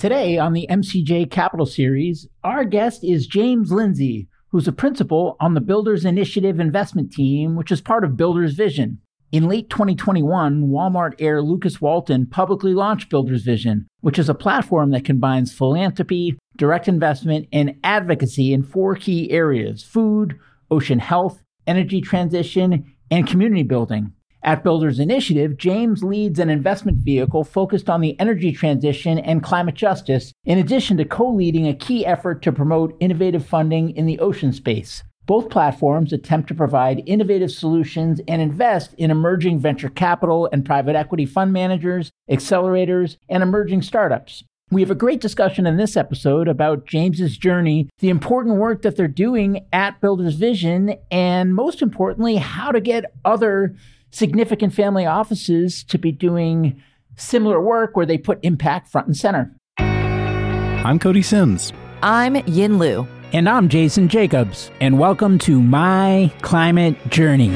Today on the MCJ Capital Series, our guest is James Lindsay, who's a principal on the Builders Initiative investment team, which is part of Builders Vision. In late 2021, Walmart heir Lukas Walton publicly launched Builders Vision, which is a platform that combines philanthropy, direct investment, and advocacy in four key areas food, ocean health, energy transition, and community building. At Builders Initiative, James leads an investment vehicle focused on the energy transition and climate justice, in addition to co leading a key effort to promote innovative funding in the ocean space. Both platforms attempt to provide innovative solutions and invest in emerging venture capital and private equity fund managers, accelerators, and emerging startups. We have a great discussion in this episode about James's journey, the important work that they're doing at Builders Vision, and most importantly, how to get other significant family offices to be doing similar work where they put impact front and center. I'm Cody Sims. I'm Yin Lu. And I'm Jason Jacobs. And welcome to My Climate Journey.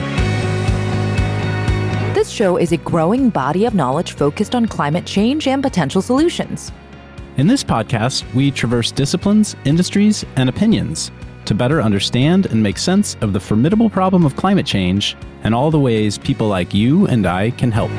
This show is a growing body of knowledge focused on climate change and potential solutions. In this podcast, we traverse disciplines, industries, and opinions to better understand and make sense of the formidable problem of climate change and all the ways people like you and I can help.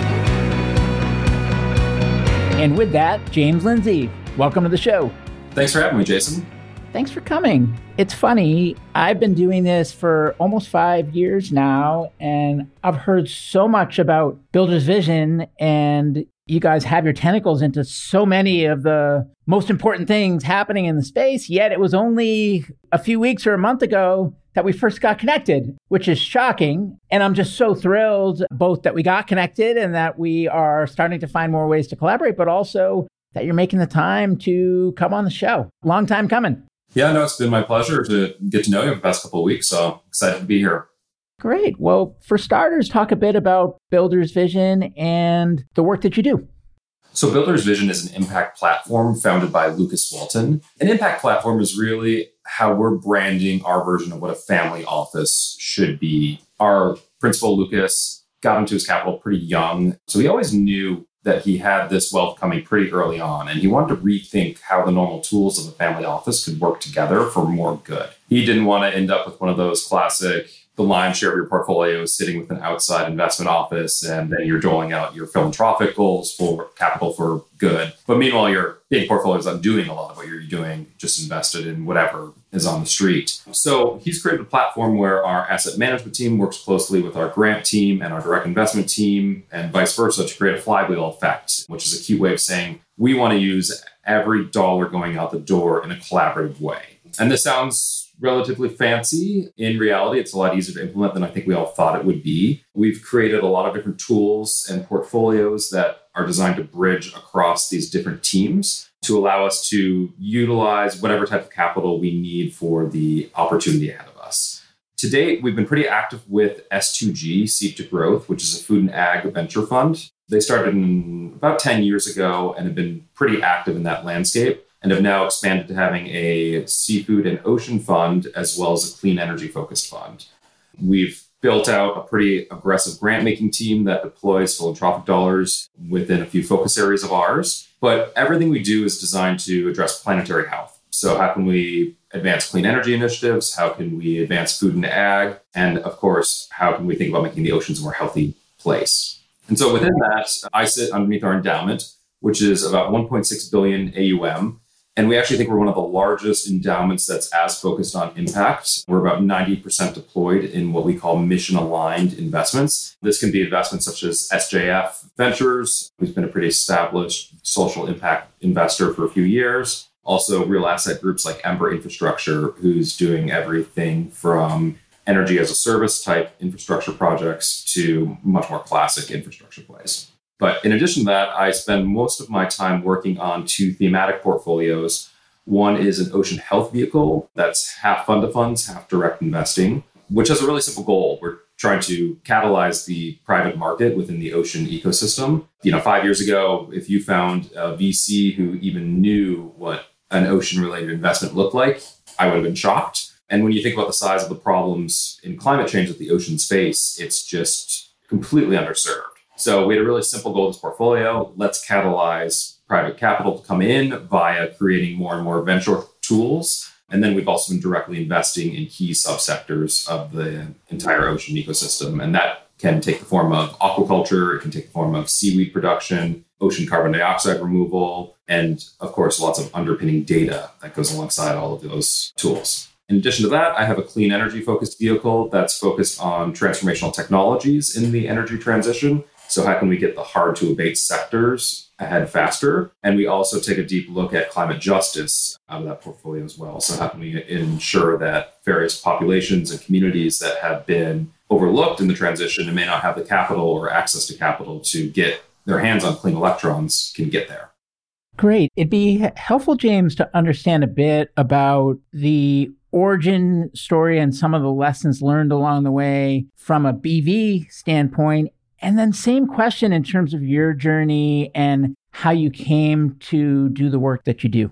And with that, James Lindsay, welcome to the show. Thanks for having me, Jason. Thanks for coming. It's funny, I've been doing this for almost five years now, and I've heard so much about Builders Vision and you guys have your tentacles into so many of the most important things happening in the space, yet it was only a few weeks or a month ago that we first got connected, which is shocking. And I'm just so thrilled both that we got connected and that we are starting to find more ways to collaborate, but also that you're making the time to come on the show. Long time coming. Yeah, no, it's been my pleasure to get to know you the past couple of weeks. So excited to be here. Great. Well, for starters, talk a bit about Builders Vision and the work that you do. So, Builders Vision is an impact platform founded by Lukas Walton. An impact platform is really how we're branding our version of what a family office should be. Our principal, Lukas, got into his capital pretty young. So, he always knew that he had this wealth coming pretty early on, and he wanted to rethink how the normal tools of a family office could work together for more good. He didn't want to end up with one of those classic the lion's share of your portfolio is sitting with an outside investment office, and then you're doling out your philanthropic goals for capital for good. But meanwhile, your big portfolio is not doing a lot of what you're doing, just invested in whatever is on the street. So he's created a platform where our asset management team works closely with our grant team and our direct investment team, and vice versa, to create a flywheel effect, which is a cute way of saying we want to use every dollar going out the door in a collaborative way. And this sounds relatively fancy. In reality, it's a lot easier to implement than I think we all thought it would be. We've created a lot of different tools and portfolios that are designed to bridge across these different teams to allow us to utilize whatever type of capital we need for the opportunity ahead of us. To date, we've been pretty active with S2G, Seed to Growth, which is a food and ag venture fund. They started about 10 years ago and have been pretty active in that landscape and have now expanded to having a seafood and ocean fund as well as a clean energy focused fund. We've built out a pretty aggressive grant making team that deploys philanthropic dollars within a few focus areas of ours. But everything we do is designed to address planetary health. So, how can we advance clean energy initiatives? How can we advance food and ag? And of course, how can we think about making the oceans a more healthy place? And so, within that, I sit underneath our endowment, which is about 1.6 billion AUM. And we actually think we're one of the largest endowments that's as focused on impact. We're about 90% deployed in what we call mission aligned investments. This can be investments such as SJF Ventures, who's been a pretty established social impact investor for a few years. Also, real asset groups like Ember Infrastructure, who's doing everything from energy as a service type infrastructure projects to much more classic infrastructure plays. But in addition to that, I spend most of my time working on two thematic portfolios. One is an ocean health vehicle that's half fund to funds, half direct investing, which has a really simple goal. We're trying to catalyze the private market within the ocean ecosystem. You know, five years ago, if you found a VC who even knew what an ocean related investment looked like, I would have been shocked. And when you think about the size of the problems in climate change that the ocean face, it's just completely underserved. So we had a really simple goal in this portfolio. Let's catalyze private capital to come in via creating more and more venture tools. And then we've also been directly investing in key subsectors of the entire ocean ecosystem. And that can take the form of aquaculture, it can take the form of seaweed production, ocean carbon dioxide removal, and of course, lots of underpinning data that goes alongside all of those tools. In addition to that, I have a clean energy focused vehicle that's focused on transformational technologies in the energy transition. So, how can we get the hard to abate sectors ahead faster? And we also take a deep look at climate justice out of that portfolio as well. So, how can we ensure that various populations and communities that have been overlooked in the transition and may not have the capital or access to capital to get their hands on clean electrons can get there? Great. It'd be helpful, James, to understand a bit about the origin story and some of the lessons learned along the way from a BV standpoint. And then, same question in terms of your journey and how you came to do the work that you do.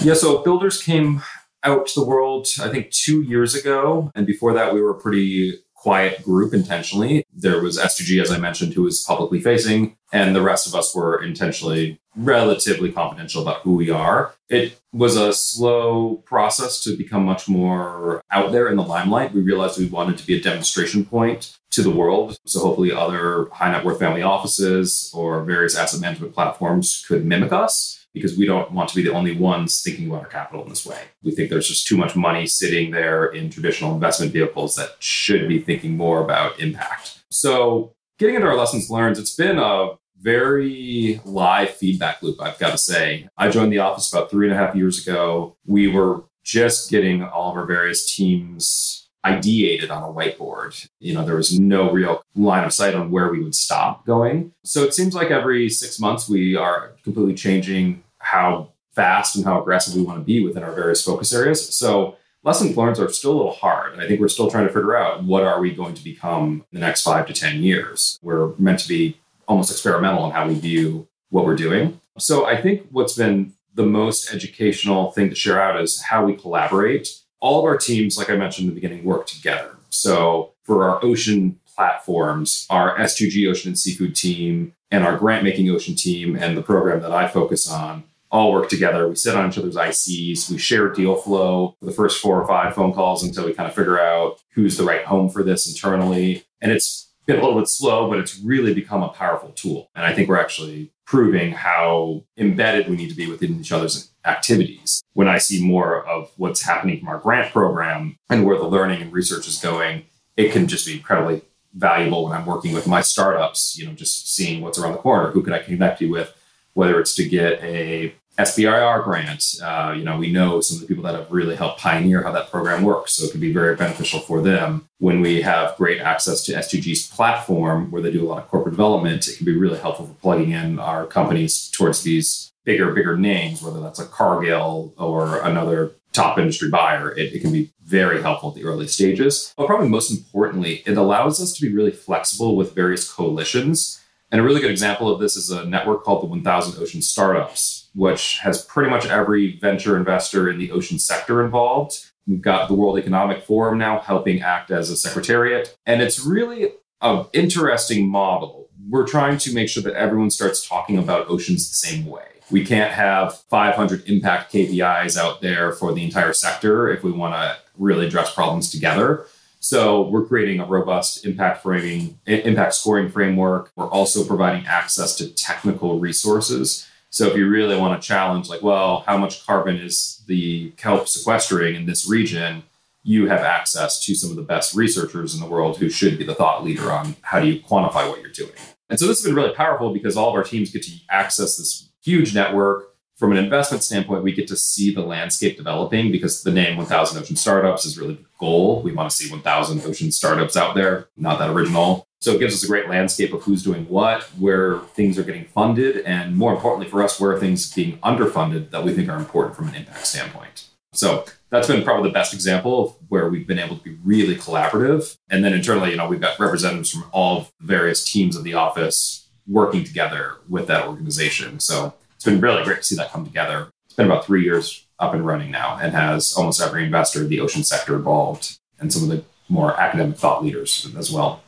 Yeah, so Builders came out to the world, I think, two years ago. And before that, we were a pretty quiet group intentionally. There was S2G, as I mentioned, who was publicly facing, and the rest of us were intentionally relatively confidential about who we are. It was a slow process to become much more out there in the limelight. We realized we wanted to be a demonstration point to the world. So hopefully other high net worth family offices or various asset management platforms could mimic us because we don't want to be the only ones thinking about our capital in this way. We think there's just too much money sitting there in traditional investment vehicles that should be thinking more about impact. So getting into our lessons learned, it's been a very live feedback loop, I've got to say. I joined the office about three and a half years ago. We were just getting all of our various teams ideated on a whiteboard. You know, there was no real line of sight on where we would stop going. So it seems like every six months we are completely changing how fast and how aggressive we want to be within our various focus areas. So lessons learned are still a little hard. I think we're still trying to figure out what are we going to become in the next five to 10 years. We're meant to be almost experimental in how we view what we're doing. So I think what's been the most educational thing to share out is how we collaborate. All of our teams, like I mentioned in the beginning, work together. So for our ocean platforms, our S2G Ocean and Seafood team and our grant making ocean team and the program that I focus on all work together. We sit on each other's ICs. We share deal flow for the first four or five phone calls until we kind of figure out who's the right home for this internally. And it's been a little bit slow, but it's really become a powerful tool. And I think we're actually proving how embedded we need to be within each other's activities. When I see more of what's happening from our grant program and where the learning and research is going, it can just be incredibly valuable when I'm working with my startups, you know, just seeing what's around the corner. Who could I connect you with? Whether it's to get a SBIR grant. Uh, you know, we know some of the people that have really helped pioneer how that program works. So it can be very beneficial for them. When we have great access to S2G's platform where they do a lot of corporate development, it can be really helpful for plugging in our companies towards these bigger, bigger names, whether that's a Cargill or another top industry buyer. It, it can be very helpful at the early stages. But probably most importantly, it allows us to be really flexible with various coalitions. And a really good example of this is a network called the 1000 Ocean Startups which has pretty much every venture investor in the ocean sector involved. We've got the World Economic Forum now helping act as a secretariat. And it's really an interesting model. We're trying to make sure that everyone starts talking about oceans the same way. We can't have 500 impact KPIs out there for the entire sector if we want to really address problems together. So we're creating a robust impact framing, impact scoring framework. We're also providing access to technical resources so if you really want to challenge, like, well, how much carbon is the kelp sequestering in this region? You have access to some of the best researchers in the world who should be the thought leader on how do you quantify what you're doing. And so this has been really powerful because all of our teams get to access this huge network. From an investment standpoint, we get to see the landscape developing because the name 1000 Ocean Startups is really the goal. We want to see 1000 ocean startups out there, not that original. So it gives us a great landscape of who's doing what, where things are getting funded, and more importantly for us, where things being underfunded that we think are important from an impact standpoint. So that's been probably the best example of where we've been able to be really collaborative. And then internally, you know, we've got representatives from all various teams of the office working together with that organization. So been really great to see that come together. It's been about three years up and running now and has almost every investor in the ocean sector involved and some of the more academic thought leaders as well.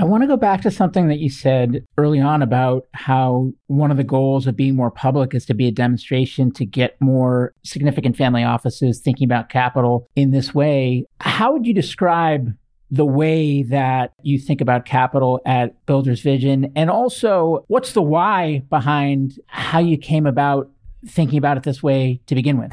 I want to go back to something that you said early on about how one of the goals of being more public is to be a demonstration to get more significant family offices thinking about capital in this way. How would you describe the way that you think about capital at Builders Vision? And also, what's the why behind how you came about thinking about it this way to begin with?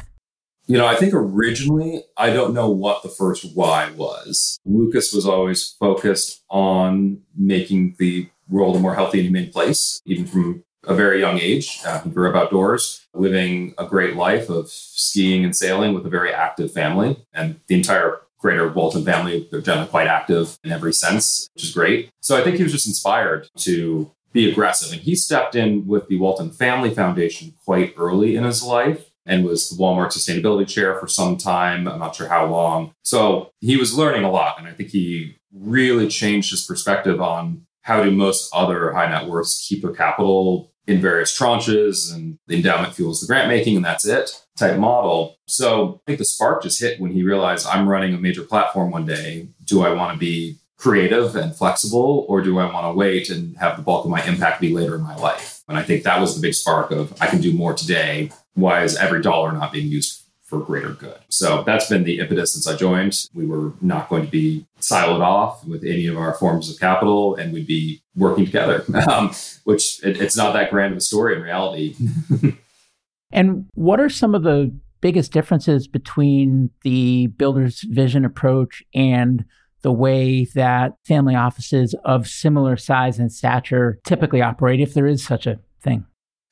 You know, I think originally, I don't know what the first why was. Lukas was always focused on making the world a more healthy and humane place, even from a very young age. Uh, he grew up outdoors, living a great life of skiing and sailing with a very active family. And the entire greater Walton family, they're generally quite active in every sense, which is great. So I think he was just inspired to be aggressive. And he stepped in with the Walton Family Foundation quite early in his life and was the Walmart sustainability chair for some time. I'm not sure how long. So he was learning a lot. And I think he really changed his perspective on how do most other high net worths keep their capital in various tranches and the endowment fuels the grant making and that's it type model. So I think the spark just hit when he realized I'm running a major platform one day. Do I want to be creative and flexible or do I want to wait and have the bulk of my impact be later in my life? And I think that was the big spark of I can do more today. Why is every dollar not being used for greater good. So that's been the impetus since I joined. We were not going to be siloed off with any of our forms of capital and we'd be working together, um, which it, it's not that grand of a story in reality. and what are some of the biggest differences between the Builders Vision approach and the way that family offices of similar size and stature typically operate, if there is such a thing?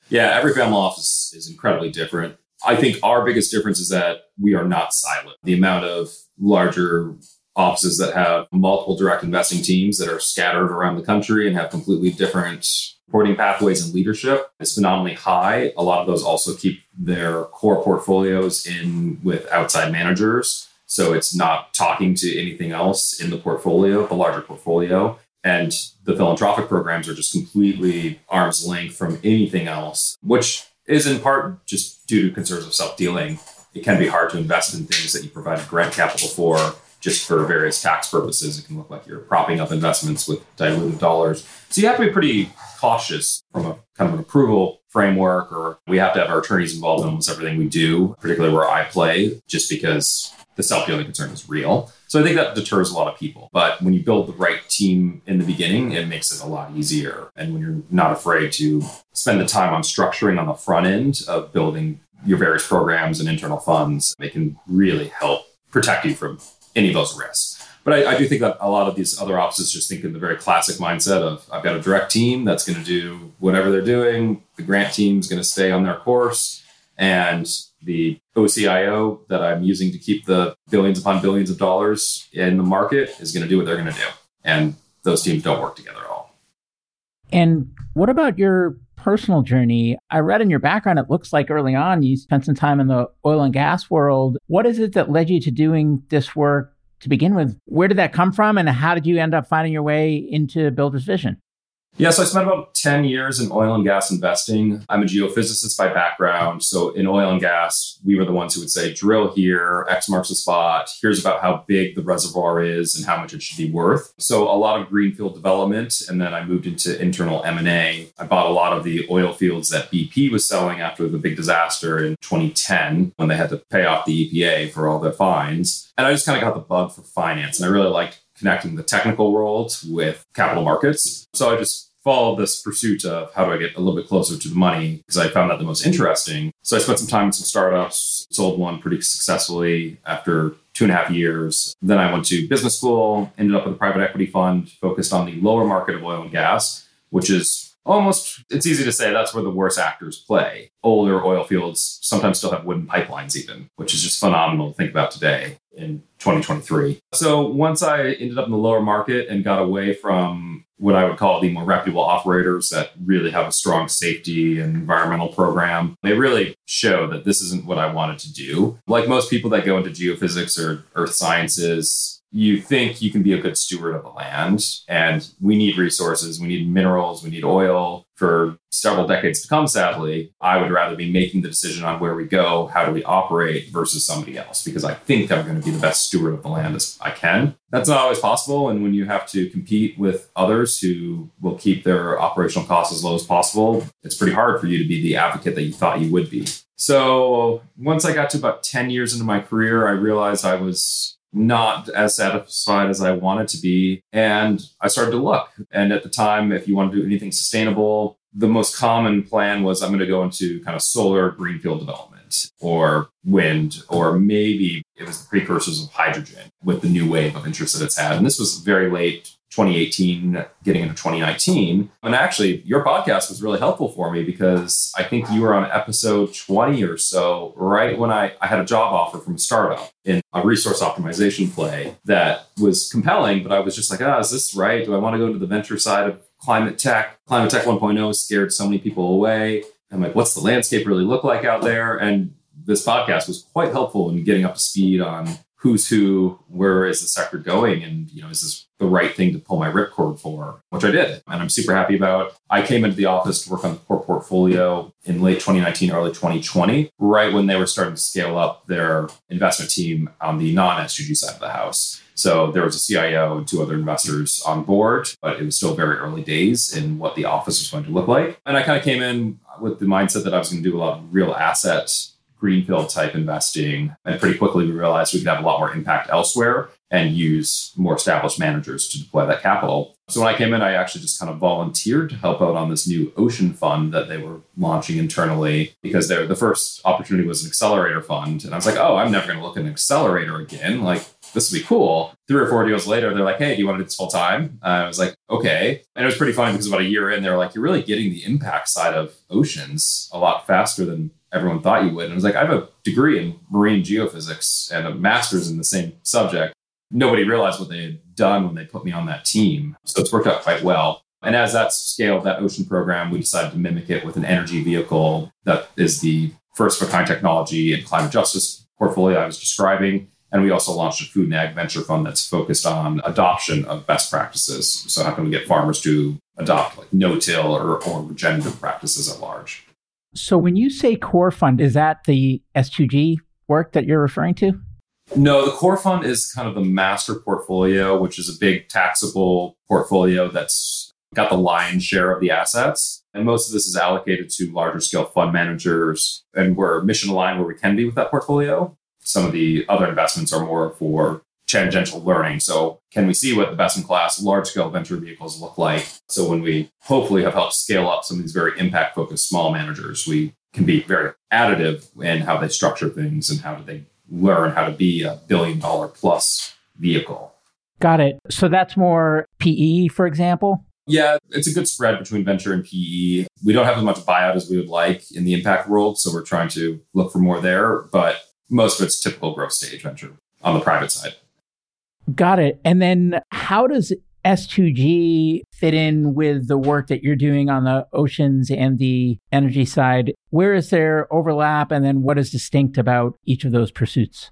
Yeah, every family office is incredibly different. I think our biggest difference is that we are not silent. The amount of larger offices that have multiple direct investing teams that are scattered around the country and have completely different reporting pathways and leadership is phenomenally high. A lot of those also keep their core portfolios in with outside managers. So it's not talking to anything else in the portfolio, the larger portfolio. And the philanthropic programs are just completely arm's length from anything else, which is in part just due to concerns of self dealing. It can be hard to invest in things that you provide grant capital for just for various tax purposes. It can look like you're propping up investments with diluted dollars. So you have to be pretty cautious from a kind of an approval framework, or we have to have our attorneys involved in almost everything we do, particularly where I play, just because the self dealing concern is real. So I think that deters a lot of people. But when you build the right team in the beginning, it makes it a lot easier. And when you're not afraid to spend the time on structuring on the front end of building your various programs and internal funds, they can really help protect you from any of those risks. But I, I, do think that a lot of these other offices just think in the very classic mindset of I've got a direct team that's going to do whatever they're doing. The grant team is going to stay on their course. And the OCIO that I'm using to keep the billions upon billions of dollars in the market is going to do what they're going to do. And those teams don't work together at all. And what about your personal journey? I read in your background, it looks like early on you spent some time in the oil and gas world. What is it that led you to doing this work to begin with? Where did that come from? And how did you end up finding your way into Builders Vision? Yeah, so I spent about 10 years in oil and gas investing. I'm a geophysicist by background. So in oil and gas, we were the ones who would say, drill here, X marks the spot. Here's about how big the reservoir is and how much it should be worth. So a lot of greenfield development. And then I moved into internal M&A. I bought a lot of the oil fields that BP was selling after the big disaster in 2010 when they had to pay off the EPA for all their fines. And I just kind of got the bug for finance. And I really liked connecting the technical world with capital markets. So I just followed this pursuit of how do I get a little bit closer to the money because I found that the most interesting. So I spent some time in some startups, sold one pretty successfully after two and a half years. Then I went to business school, ended up with a private equity fund focused on the lower market of oil and gas, which is almost it's easy to say that's where the worst actors play. Older oil fields sometimes still have wooden pipelines, even, which is just phenomenal to think about today in 2023. So once I ended up in the lower market and got away from what I would call the more reputable operators that really have a strong safety and environmental program, they really show that this isn't what I wanted to do. Like most people that go into geophysics or earth sciences, you think you can be a good steward of the land and we need resources we need minerals we need oil for several decades to come sadly. I would rather be making the decision on where we go how do we operate versus somebody else because i think i'm going to be the best steward of the land as i can. That's not always possible and when you have to compete with others who will keep their operational costs as low as possible it's pretty hard for you to be the advocate that you thought you would be. So once i got to about 10 years into my career i realized i was not as satisfied as I wanted to be. And I started to look. And at the time, if you want to do anything sustainable, the most common plan was I'm going to go into kind of solar greenfield development or wind, or maybe it was the precursors of hydrogen with the new wave of interest that it's had. And this was very late 2018 getting into 2019 and actually your podcast was really helpful for me because i think you were on episode 20 or so right when i, I had a job offer from a startup in a resource optimization play that was compelling but i was just like ah is this right? Do i want to go into the venture side of climate tech? Climate tech 1.0 scared so many people away. I'm like what's the landscape really look like out there? And this podcast was quite helpful in getting up to speed on who's who, where is the sector going, and you know, is this the right thing to pull my ripcord for? Which I did, and I'm super happy about. I came into the office to work on the core portfolio in late 2019, early 2020, right when they were starting to scale up their investment team on the non-S2G side of the house. So there was a CIO and two other investors on board, but it was still very early days in what the office was going to look like. And I kind of came in with the mindset that I was going to do a lot of real asset greenfield type investing. And pretty quickly, we realized we could have a lot more impact elsewhere and use more established managers to deploy that capital. So when I came in, I actually just kind of volunteered to help out on this new ocean fund that they were launching internally because the first opportunity was an accelerator fund. And I was like, oh, I'm never going to look at an accelerator again. Like, this would be cool. Three or four deals later, they're like, hey, do you want to do this full time? Uh, I was like, okay. And it was pretty funny because about a year in, they were like, you're really getting the impact side of oceans a lot faster than everyone thought you would. And I was like, I have a degree in marine geophysics and a master's in the same subject. Nobody realized what they had done when they put me on that team. So it's worked out quite well. And as that scaled, that ocean program, we decided to mimic it with an energy vehicle that is the first of a kind technology and climate justice portfolio I was describing. And we also launched a food and ag venture fund that's focused on adoption of best practices. So how can we get farmers to adopt like no-till or, or regenerative practices at large? So when you say core fund, is that the S2G work that you're referring to? No, the core fund is kind of the master portfolio, which is a big taxable portfolio that's got the lion's share of the assets. And most of this is allocated to larger scale fund managers. And we're mission aligned where we can be with that portfolio. Some of the other investments are more for tangential learning. So, can we see what the best in class large scale venture vehicles look like? So, when we hopefully have helped scale up some of these very impact focused small managers, we can be very additive in how they structure things and how do they learn how to be a billion dollar plus vehicle. Got it. So, that's more PE, for example? Yeah, it's a good spread between venture and PE. We don't have as much buyout as we would like in the impact world. So, we're trying to look for more there. But most of it's typical growth stage venture on the private side. Got it. And then how does S2G fit in with the work that you're doing on the oceans and the energy side? Where is there overlap? And then what is distinct about each of those pursuits?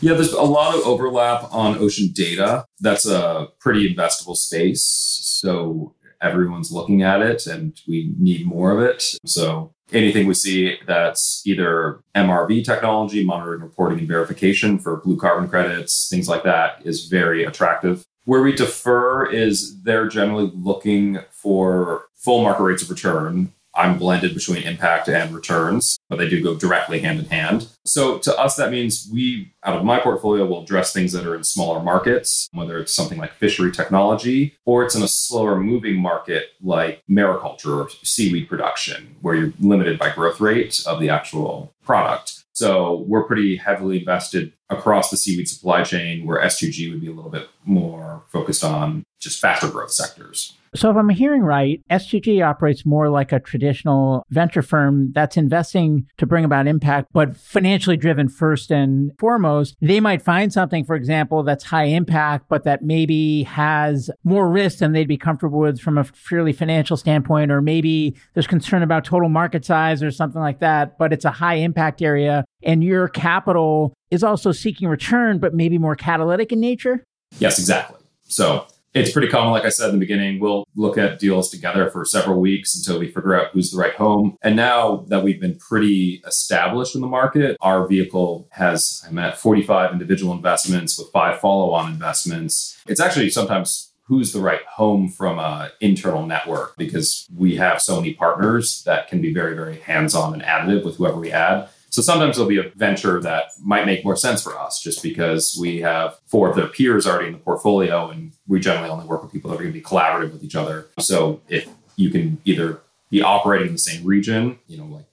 Yeah, there's a lot of overlap on ocean data. That's a pretty investable space. So everyone's looking at it and we need more of it. So anything we see that's either MRV technology, monitoring, reporting, and verification for blue carbon credits, things like that is very attractive. Where we defer is they're generally looking for full market rates of return I'm blended between impact and returns, but they do go directly hand in hand. So to us, that means we, out of my portfolio, will address things that are in smaller markets, whether it's something like fishery technology or it's in a slower moving market like mariculture or seaweed production, where you're limited by growth rate of the actual product. So we're pretty heavily invested across the seaweed supply chain, where S2G would be a little bit more focused on just faster growth sectors. So, if I'm hearing right, S2G operates more like a traditional venture firm that's investing to bring about impact, but financially driven first and foremost. They might find something, for example, that's high impact, but that maybe has more risk than they'd be comfortable with from a purely financial standpoint, or maybe there's concern about total market size or something like that, but it's a high impact area. And your capital is also seeking return, but maybe more catalytic in nature? Yes, exactly. So it's pretty common, like I said in the beginning, we'll look at deals together for several weeks until we figure out who's the right home. And now that we've been pretty established in the market, our vehicle has, I'm at 45 individual investments with five follow on investments. It's actually sometimes who's the right home from an internal network because we have so many partners that can be very, very hands on and additive with whoever we add. So sometimes there'll be a venture that might make more sense for us just because we have four of their peers already in the portfolio and we generally only work with people that are going to be collaborative with each other. So if you can either be operating in the same region, you know, like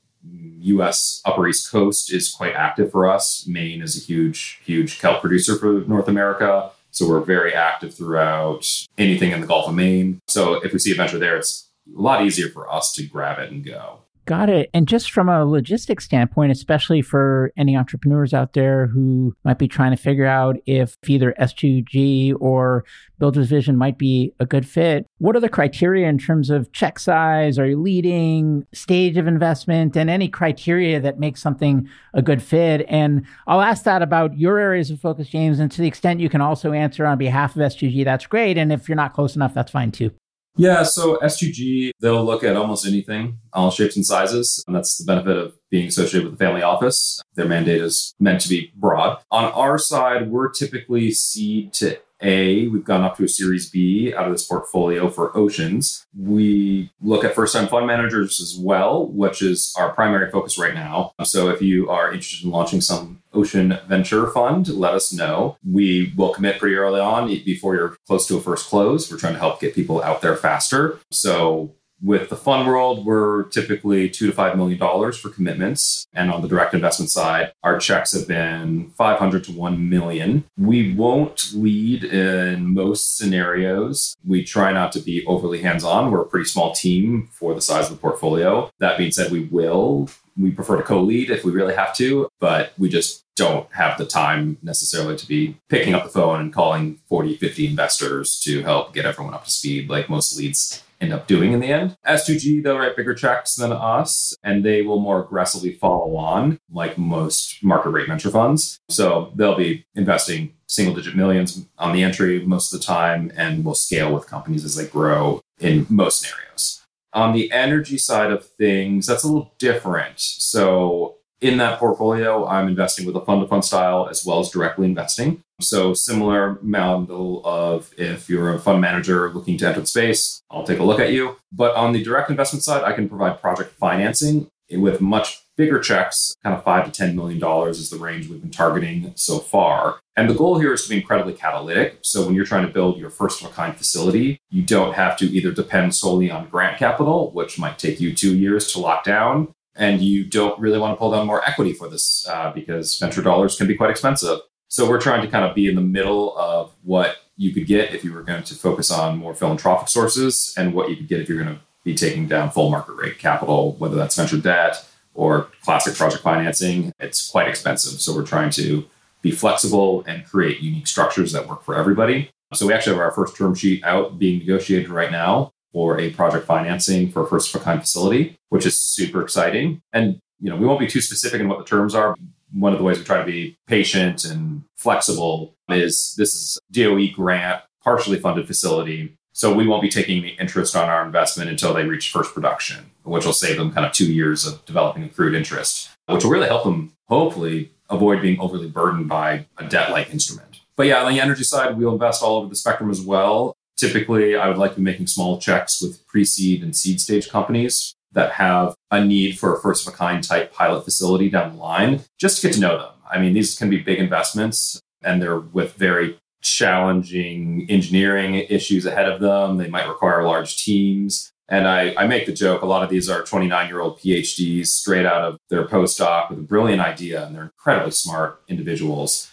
US Upper East Coast is quite active for us. Maine is a huge, huge kelp producer for North America. So we're very active throughout anything in the Gulf of Maine. So if we see a venture there, it's a lot easier for us to grab it and go. Got it. And just from a logistics standpoint, especially for any entrepreneurs out there who might be trying to figure out if either S2G or Builders Vision might be a good fit, what are the criteria in terms of check size? Are you leading stage of investment and any criteria that makes something a good fit? And I'll ask that about your areas of focus, James. And to the extent you can also answer on behalf of S2G, that's great. And if you're not close enough, that's fine too. Yeah, so S2G, they'll look at almost anything, all shapes and sizes. And that's the benefit of being associated with the family office. Their mandate is meant to be broad. On our side, we're typically seed to a, we've gone up to a Series B out of this portfolio for oceans. We look at first time fund managers as well, which is our primary focus right now. So if you are interested in launching some ocean venture fund, let us know. We will commit pretty early on before you're close to a first close. We're trying to help get people out there faster. So with the fund world, we're typically two to five million dollars for commitments. And on the direct investment side, our checks have been 500 to 1 million. We won't lead in most scenarios. We try not to be overly hands on. We're a pretty small team for the size of the portfolio. That being said, we will. We prefer to co lead if we really have to, but we just don't have the time necessarily to be picking up the phone and calling 40, 50 investors to help get everyone up to speed like most leads end up doing in the end. S2G, they'll write bigger checks than us, and they will more aggressively follow on, like most market rate venture funds. So they'll be investing single digit millions on the entry most of the time and will scale with companies as they grow in most scenarios. On the energy side of things, that's a little different. So in that portfolio, I'm investing with a fund to fund style as well as directly investing. So similar model of if you're a fund manager looking to enter the space, I'll take a look at you. But on the direct investment side, I can provide project financing with much bigger checks, kind of five to ten million dollars is the range we've been targeting so far. And the goal here is to be incredibly catalytic. So when you're trying to build your first of a kind facility, you don't have to either depend solely on grant capital, which might take you two years to lock down, and you don't really want to pull down more equity for this uh, because venture dollars can be quite expensive. So we're trying to kind of be in the middle of what you could get if you were going to focus on more philanthropic sources and what you could get if you're going to be taking down full market rate capital, whether that's venture debt or classic project financing. It's quite expensive. So we're trying to be flexible and create unique structures that work for everybody. So we actually have our first term sheet out being negotiated right now for a project financing for a first of a kind facility, which is super exciting. And you know, we won't be too specific in what the terms are. One of the ways we try to be patient and flexible is this is DOE grant, partially funded facility. So we won't be taking the interest on our investment until they reach first production, which will save them kind of two years of developing accrued interest, which will really help them hopefully avoid being overly burdened by a debt-like instrument. But yeah, on the energy side, we'll invest all over the spectrum as well. Typically, I would like to be making small checks with pre seed and seed stage companies that have a need for a first of a kind type pilot facility down the line, just to get to know them. I mean, these can be big investments and they're with very challenging engineering issues ahead of them. They might require large teams. And I, I make the joke a lot of these are 29 year old PhDs straight out of their postdoc with a brilliant idea, and they're incredibly smart individuals,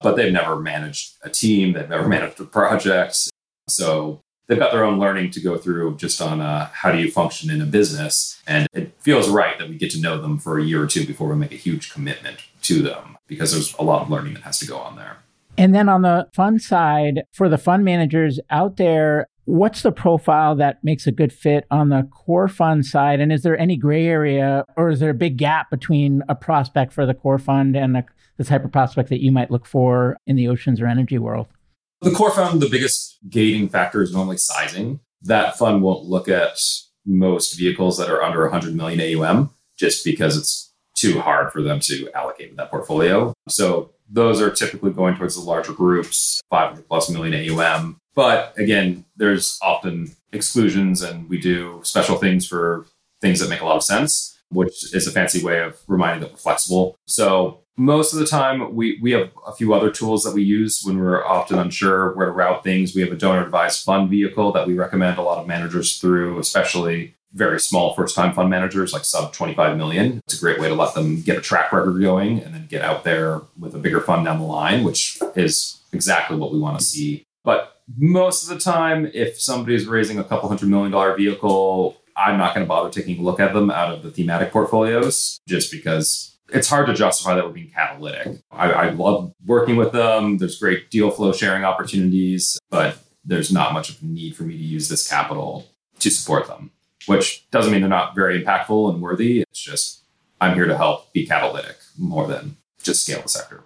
but they've never managed a team, they've never managed a project. So they've got their own learning to go through just on uh, how do you function in a business. And it feels right that we get to know them for a year or two before we make a huge commitment to them because there's a lot of learning that has to go on there. And then on the fund side, for the fund managers out there, what's the profile that makes a good fit on the core fund side? And is there any gray area or is there a big gap between a prospect for the core fund and the, the type of prospect that you might look for in the oceans or energy world? The core fund, the biggest gating factor is normally sizing. That fund won't look at most vehicles that are under 100 million AUM just because it's too hard for them to allocate that portfolio. So those are typically going towards the larger groups, 500 plus million AUM. But again, there's often exclusions and we do special things for things that make a lot of sense, which is a fancy way of reminding that we're flexible. So most of the time we, we have a few other tools that we use when we're often unsure where to route things. We have a donor advised fund vehicle that we recommend a lot of managers through, especially very small first time fund managers like sub 25 million. It's a great way to let them get a track record going and then get out there with a bigger fund down the line, which is exactly what we want to see. But most of the time, if somebody's raising a couple hundred million dollar vehicle, I'm not going to bother taking a look at them out of the thematic portfolios just because it's hard to justify that we're being catalytic. I, I love working with them. There's great deal flow sharing opportunities, but there's not much of a need for me to use this capital to support them which doesn't mean they're not very impactful and worthy. It's just I'm here to help be catalytic more than just scale the sector.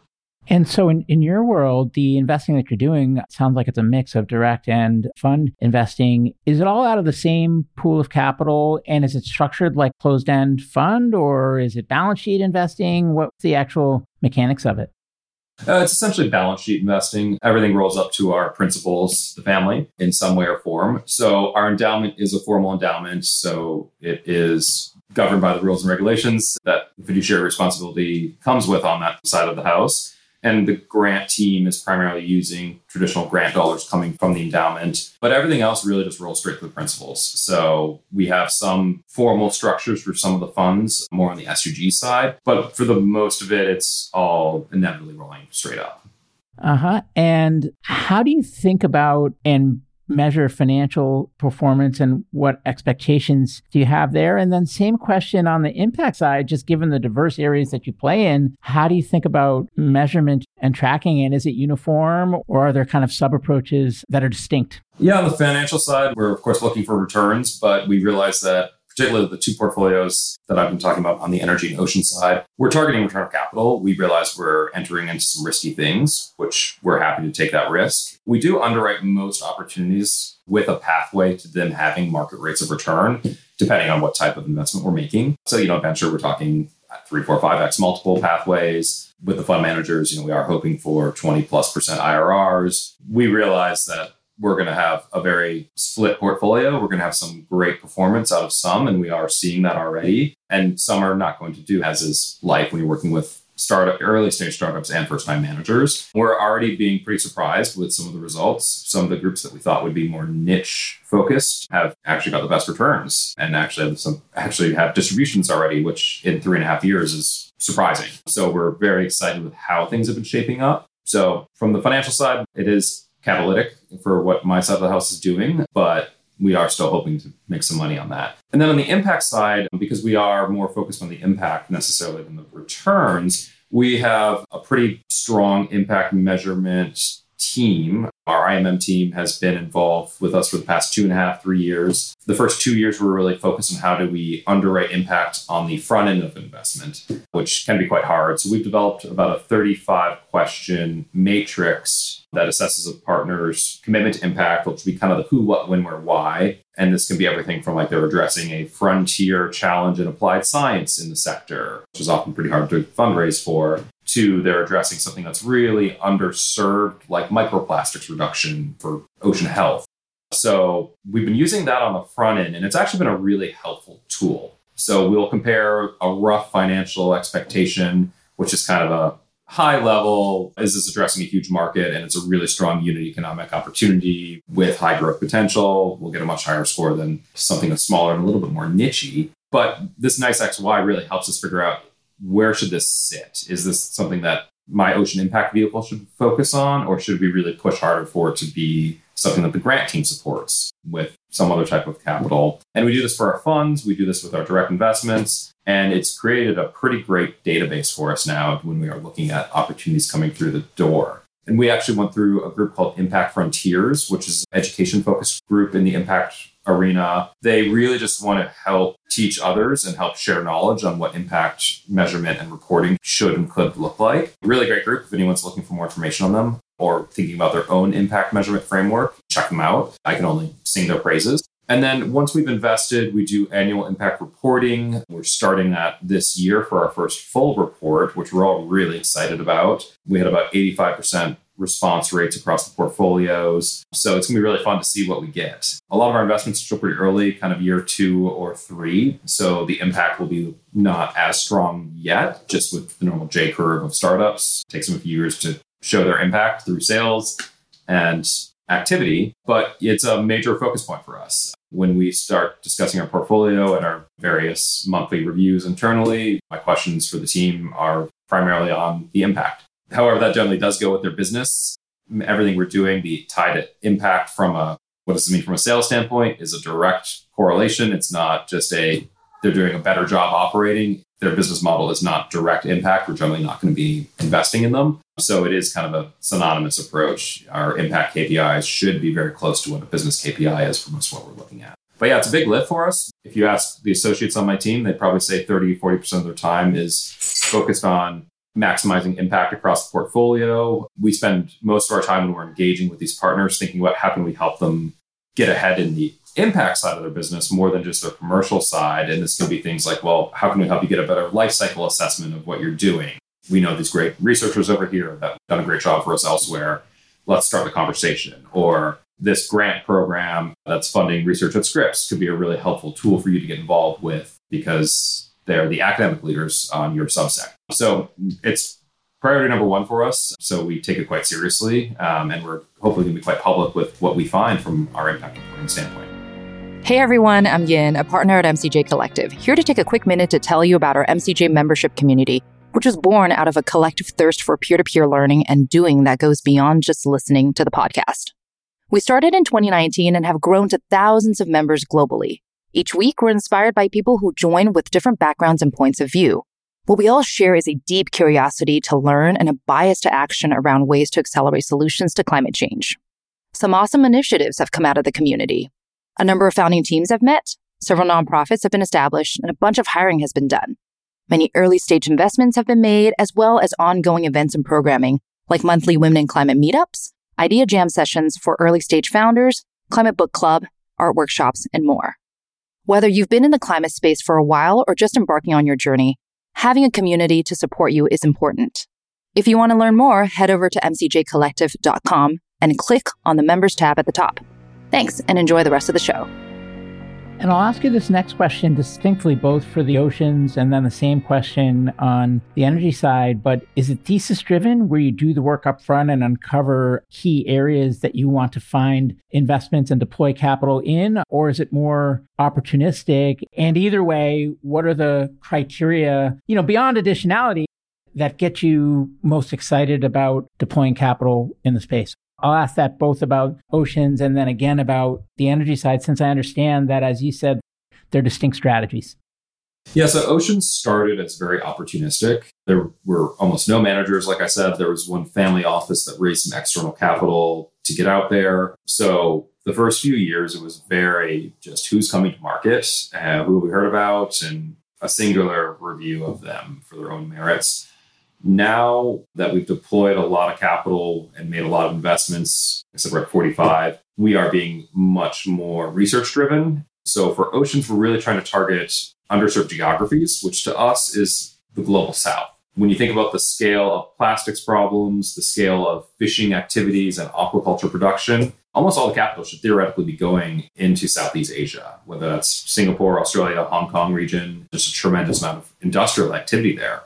And so, in, in your world, the investing that you're doing sounds like it's a mix of direct and fund investing. Is it all out of the same pool of capital? And is it structured like closed end fund or is it balance sheet investing? What's the actual mechanics of it? Uh, it's essentially balance sheet investing. Everything rolls up to our principals, the family, in some way or form. So our endowment is a formal endowment. So it is governed by the rules and regulations that fiduciary responsibility comes with on that side of the house. And the grant team is primarily using traditional grant dollars coming from the endowment, but everything else really just rolls straight to the principals. So we have some formal structures for some of the funds, more on the S2G side, but for the most of it, it's all inevitably rolling straight up. Uh huh. And how do you think about and measure financial performance and what expectations do you have there? And then, same question on the impact side, just given the diverse areas that you play in, how do you think about measurement and tracking? And is it uniform or are there kind of sub approaches that are distinct? Yeah, on the financial side, we're of course looking for returns, but we realize that particularly the two portfolios that I've been talking about on the energy and ocean side, we're targeting return of capital. We realize we're entering into some risky things, which we're happy to take that risk. We do underwrite most opportunities with a pathway to them having market rates of return, depending on what type of investment we're making. So, you know, venture, we're talking three, four, five X multiple pathways. With the fund managers, you know, we are hoping for 20 plus percent IRRs. We realize that we're going to have a very split portfolio. We're going to have some great performance out of some, and we are seeing that already. And some are not going to do, as is life when you're working with startup, early stage startups and first time managers. We're already being pretty surprised with some of the results. Some of the groups that we thought would be more niche focused have actually got the best returns and actually have some actually have distributions already, which in three and a half years is surprising. So we're very excited with how things have been shaping up. So from the financial side, it is catalytic for what my side of the house is doing, but we are still hoping to make some money on that. And then on the impact side, because we are more focused on the impact necessarily than the returns, we have a pretty strong impact measurement team. Our IMM team has been involved with us for the past two and a half, three years. The first two years, we're really focused on how do we underwrite impact on the front end of investment, which can be quite hard. So we've developed about a 35 question matrix that assesses a partner's commitment to impact, which will be kind of the who, what, when, where, why. And this can be everything from like they're addressing a frontier challenge in applied science in the sector, which is often pretty hard to fundraise for, to they're addressing something that's really underserved, like microplastics reduction for ocean health. So we've been using that on the front end, and it's actually been a really helpful tool. So we'll compare a rough financial expectation, which is kind of a high level is this addressing a huge market and it's a really strong unit economic opportunity with high growth potential we'll get a much higher score than something that's smaller and a little bit more nichey but this nice xy really helps us figure out where should this sit is this something that my ocean impact vehicle should focus on or should we really push harder for it to be something that the grant team supports with some other type of capital. And we do this for our funds, we do this with our direct investments, and it's created a pretty great database for us now when we are looking at opportunities coming through the door. And we actually went through a group called Impact Frontiers, which is an education focused group in the impact arena. They really just want to help teach others and help share knowledge on what impact measurement and reporting should and could look like. Really great group. If anyone's looking for more information on them or thinking about their own impact measurement framework, check them out. I can only sing their praises. And then once we've invested, we do annual impact reporting. We're starting that this year for our first full report, which we're all really excited about. We had about 85% response rates across the portfolios. So it's going to be really fun to see what we get. A lot of our investments are still pretty early, kind of year two or three. So the impact will be not as strong yet, just with the normal J curve of startups. It takes them a few years to show their impact through sales and activity, but it's a major focus point for us. When we start discussing our portfolio and our various monthly reviews internally, my questions for the team are primarily on the impact. However, that generally does go with their business. Everything we're doing, the tied to impact from a what does it mean from a sales standpoint is a direct correlation. It's not just a they're doing a better job operating. Their business model is not direct impact. We're generally not going to be investing in them. So it is kind of a synonymous approach. Our impact KPIs should be very close to what a business KPI is for most of what we're looking at. But yeah, it's a big lift for us. If you ask the associates on my team, they'd probably say 30, 40% of their time is focused on maximizing impact across the portfolio. We spend most of our time when we're engaging with these partners thinking about how can we help them get ahead in the impact side of their business more than just their commercial side. And this can be things like, well, how can we help you get a better life cycle assessment of what you're doing? We know these great researchers over here that have done a great job for us elsewhere. Let's start the conversation. Or this grant program that's funding research at Scripps could be a really helpful tool for you to get involved with because they're the academic leaders on your subsect. So it's priority number one for us. So we take it quite seriously, um, and we're hopefully going to be quite public with what we find from our impact reporting standpoint. Hey everyone, I'm Yin, a partner at MCJ Collective, here to take a quick minute to tell you about our MCJ membership community, which was born out of a collective thirst for peer to peer learning and doing that goes beyond just listening to the podcast. We started in 2019 and have grown to thousands of members globally. Each week, we're inspired by people who join with different backgrounds and points of view. What we all share is a deep curiosity to learn and a bias to action around ways to accelerate solutions to climate change. Some awesome initiatives have come out of the community. A number of founding teams have met, several nonprofits have been established, and a bunch of hiring has been done. Many early stage investments have been made, as well as ongoing events and programming, like monthly Women in Climate meetups, idea jam sessions for early stage founders, climate book club, art workshops, and more. Whether you've been in the climate space for a while or just embarking on your journey, having a community to support you is important. If you want to learn more, head over to mcjcollective.com and click on the members tab at the top. Thanks and enjoy the rest of the show. And I'll ask you this next question distinctly, both for the oceans and then the same question on the energy side. But is it thesis driven, where you do the work up front and uncover key areas that you want to find investments and deploy capital in? Or is it more opportunistic? And either way, what are the criteria, you know, beyond additionality that get you most excited about deploying capital in the space? I'll ask that both about oceans and then again about the energy side, since I understand that, as you said, they're distinct strategies. Yeah, so Oceans started as very opportunistic. There were almost no managers. Like I said, there was one family office that raised some external capital to get out there. So the first few years, it was very just who's coming to market, uh, who we heard about, and a singular review of them for their own merits. Now that we've deployed a lot of capital and made a lot of investments, said we're at 45, we are being much more research driven. So for oceans, we're really trying to target underserved geographies, which to us is the global south. When you think about the scale of plastics problems, the scale of fishing activities and aquaculture production, almost all the capital should theoretically be going into Southeast Asia, whether that's Singapore, Australia, Hong Kong region, just a tremendous amount of industrial activity there.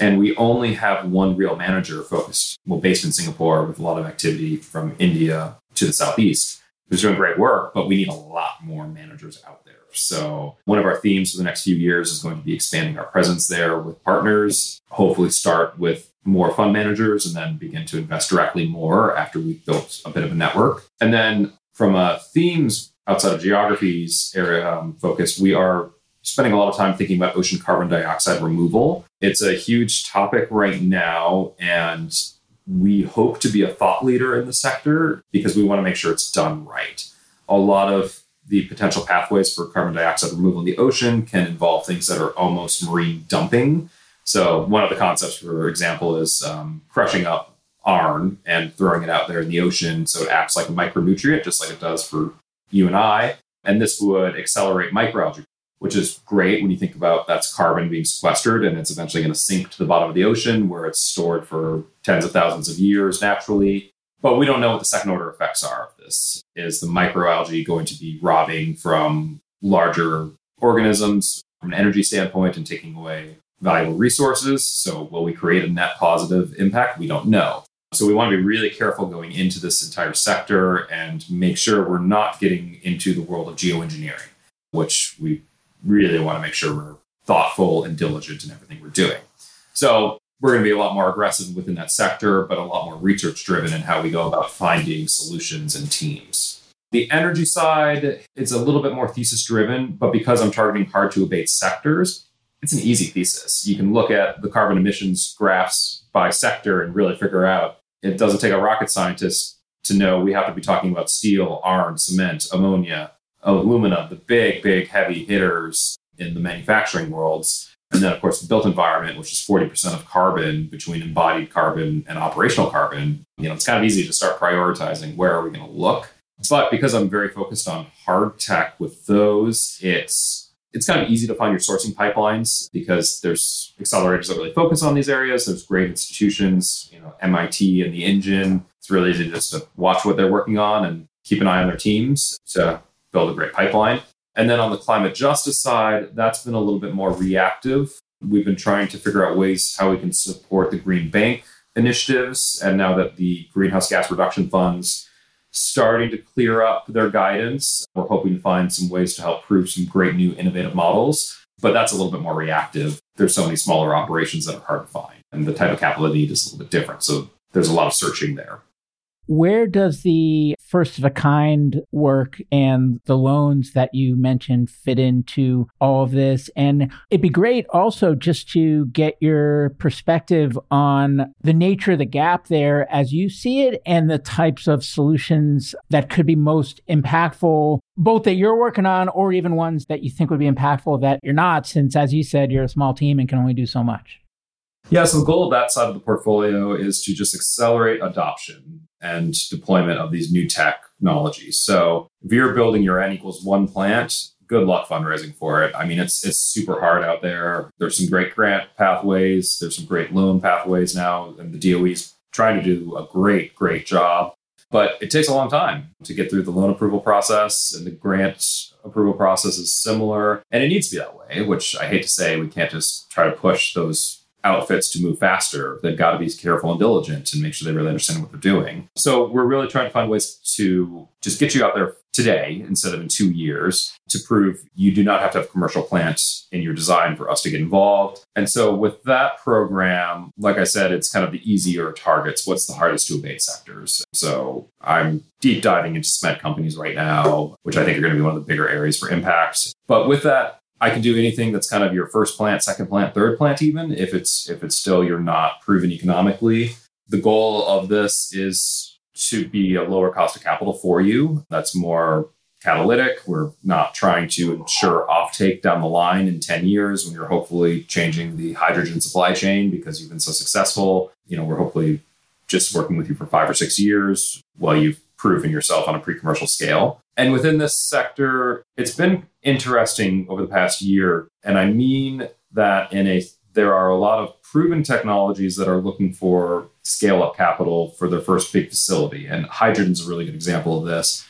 And we only have one real manager focused, well, based in Singapore with a lot of activity from India to the Southeast, who's doing great work, but we need a lot more managers out there. So, one of our themes for the next few years is going to be expanding our presence there with partners, hopefully, start with more fund managers and then begin to invest directly more after we've built a bit of a network. And then, from a themes outside of geographies area um, focus, we are spending a lot of time thinking about ocean carbon dioxide removal. It's a huge topic right now, and we hope to be a thought leader in the sector because we want to make sure it's done right. A lot of the potential pathways for carbon dioxide removal in the ocean can involve things that are almost marine dumping. So, one of the concepts, for example, is um, crushing up iron and throwing it out there in the ocean so it acts like a micronutrient, just like it does for you and I. And this would accelerate microalgae, which is great when you think about that's carbon being sequestered and it's eventually going to sink to the bottom of the ocean where it's stored for tens of thousands of years naturally. But we don't know what the second order effects are of this. Is the microalgae going to be robbing from larger organisms from an energy standpoint and taking away valuable resources? So, will we create a net positive impact? We don't know. So we want to be really careful going into this entire sector and make sure we're not getting into the world of geoengineering, which we really want to make sure we're thoughtful and diligent in everything we're doing. So we're going to be a lot more aggressive within that sector, but a lot more research driven in how we go about finding solutions and teams. The energy side, it's a little bit more thesis driven, but because I'm targeting hard to abate sectors, it's an easy thesis. You can look at the carbon emissions graphs by sector and really figure out it doesn't take a rocket scientist to know we have to be talking about steel, iron, cement, ammonia, aluminum, the big, big heavy hitters in the manufacturing worlds. And then, of course, the built environment, which is 40% of carbon between embodied carbon and operational carbon. You know, it's kind of easy to start prioritizing where are we going to look. But because I'm very focused on hard tech with those, it's it's kind of easy to find your sourcing pipelines because there's accelerators that really focus on these areas. There's great institutions, you know, MIT and the Engine. It's really easy just to watch what they're working on and keep an eye on their teams to build a great pipeline. And then on the climate justice side, that's been a little bit more reactive. We've been trying to figure out ways how we can support the Green Bank initiatives. And now that the greenhouse gas reduction funds starting to clear up their guidance. We're hoping to find some ways to help prove some great new innovative models, but that's a little bit more reactive. There's so many smaller operations that are hard to find, and the type of capital they need is a little bit different. So there's a lot of searching there. Where does the first of a kind work and the loans that you mentioned fit into all of this? And it'd be great also just to get your perspective on the nature of the gap there as you see it and the types of solutions that could be most impactful, both that you're working on or even ones that you think would be impactful that you're not, since as you said, you're a small team and can only do so much. Yeah, so the goal of that side of the portfolio is to just accelerate adoption and deployment of these new technologies. So if you're building your N equals one plant, good luck fundraising for it. I mean, it's it's super hard out there. There's some great grant pathways. There's some great loan pathways now, and the DOE's trying to do a great, great job. But it takes a long time to get through the loan approval process, and the grant approval process is similar. And it needs to be that way, which I hate to say. We can't just try to push those outfits to move faster. They've got to be careful and diligent and make sure they really understand what they're doing. So we're really trying to find ways to just get you out there today instead of in two years to prove you do not have to have commercial plant in your design for us to get involved. And so with that program, like I said, it's kind of the easier targets. What's the hardest to abate sectors? So I'm deep diving into cement companies right now, which I think are going to be one of the bigger areas for impact. But with that, I can do anything that's kind of your first plant, second plant, third plant, even if it's if it's still you're not proven economically. The goal of this is to be a lower cost of capital for you. That's more catalytic. We're not trying to ensure offtake down the line in 10 years when you're hopefully changing the hydrogen supply chain because you've been so successful. You know, we're hopefully just working with you for five or six years while you've proven yourself on a pre-commercial scale. And within this sector, it's been interesting over the past year. And I mean that in a there are a lot of proven technologies that are looking for scale up capital for their first big facility. And hydrogen's a really good example of this.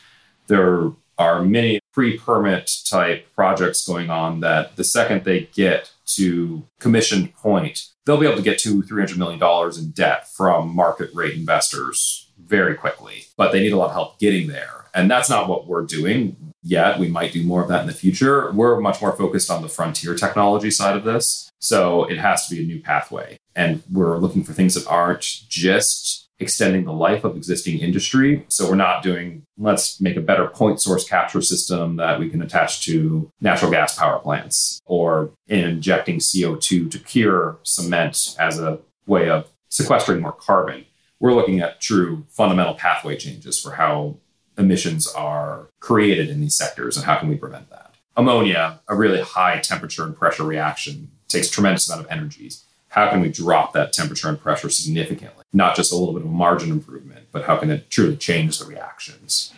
There are many pre permit type projects going on that the second they get to commissioned point, they'll be able to get to $300 million in debt from market rate investors very quickly. But they need a lot of help getting there. And that's not what we're doing yet. We might do more of that in the future. We're much more focused on the frontier technology side of this. So it has to be a new pathway. And we're looking for things that aren't just extending the life of existing industry. So we're not doing, let's make a better point source capture system that we can attach to natural gas power plants or injecting CO2 to cure cement as a way of sequestering more carbon. We're looking at true fundamental pathway changes for how emissions are created in these sectors and how can we prevent that? Ammonia, a really high temperature and pressure reaction, takes tremendous amount of energies. How can we drop that temperature and pressure significantly? Not just a little bit of margin improvement, but how can it truly change the reactions?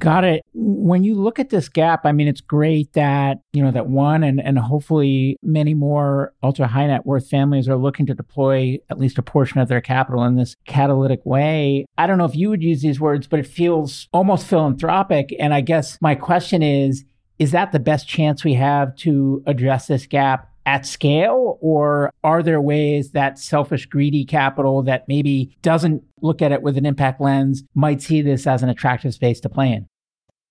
Got it. When you look at this gap, I mean, it's great that, you know, that one and, and hopefully many more ultra high net worth families are looking to deploy at least a portion of their capital in this catalytic way. I don't know if you would use these words, but it feels almost philanthropic. And I guess my question is, is that the best chance we have to address this gap at scale? Or are there ways that selfish, greedy capital that maybe doesn't look at it with an impact lens might see this as an attractive space to play in?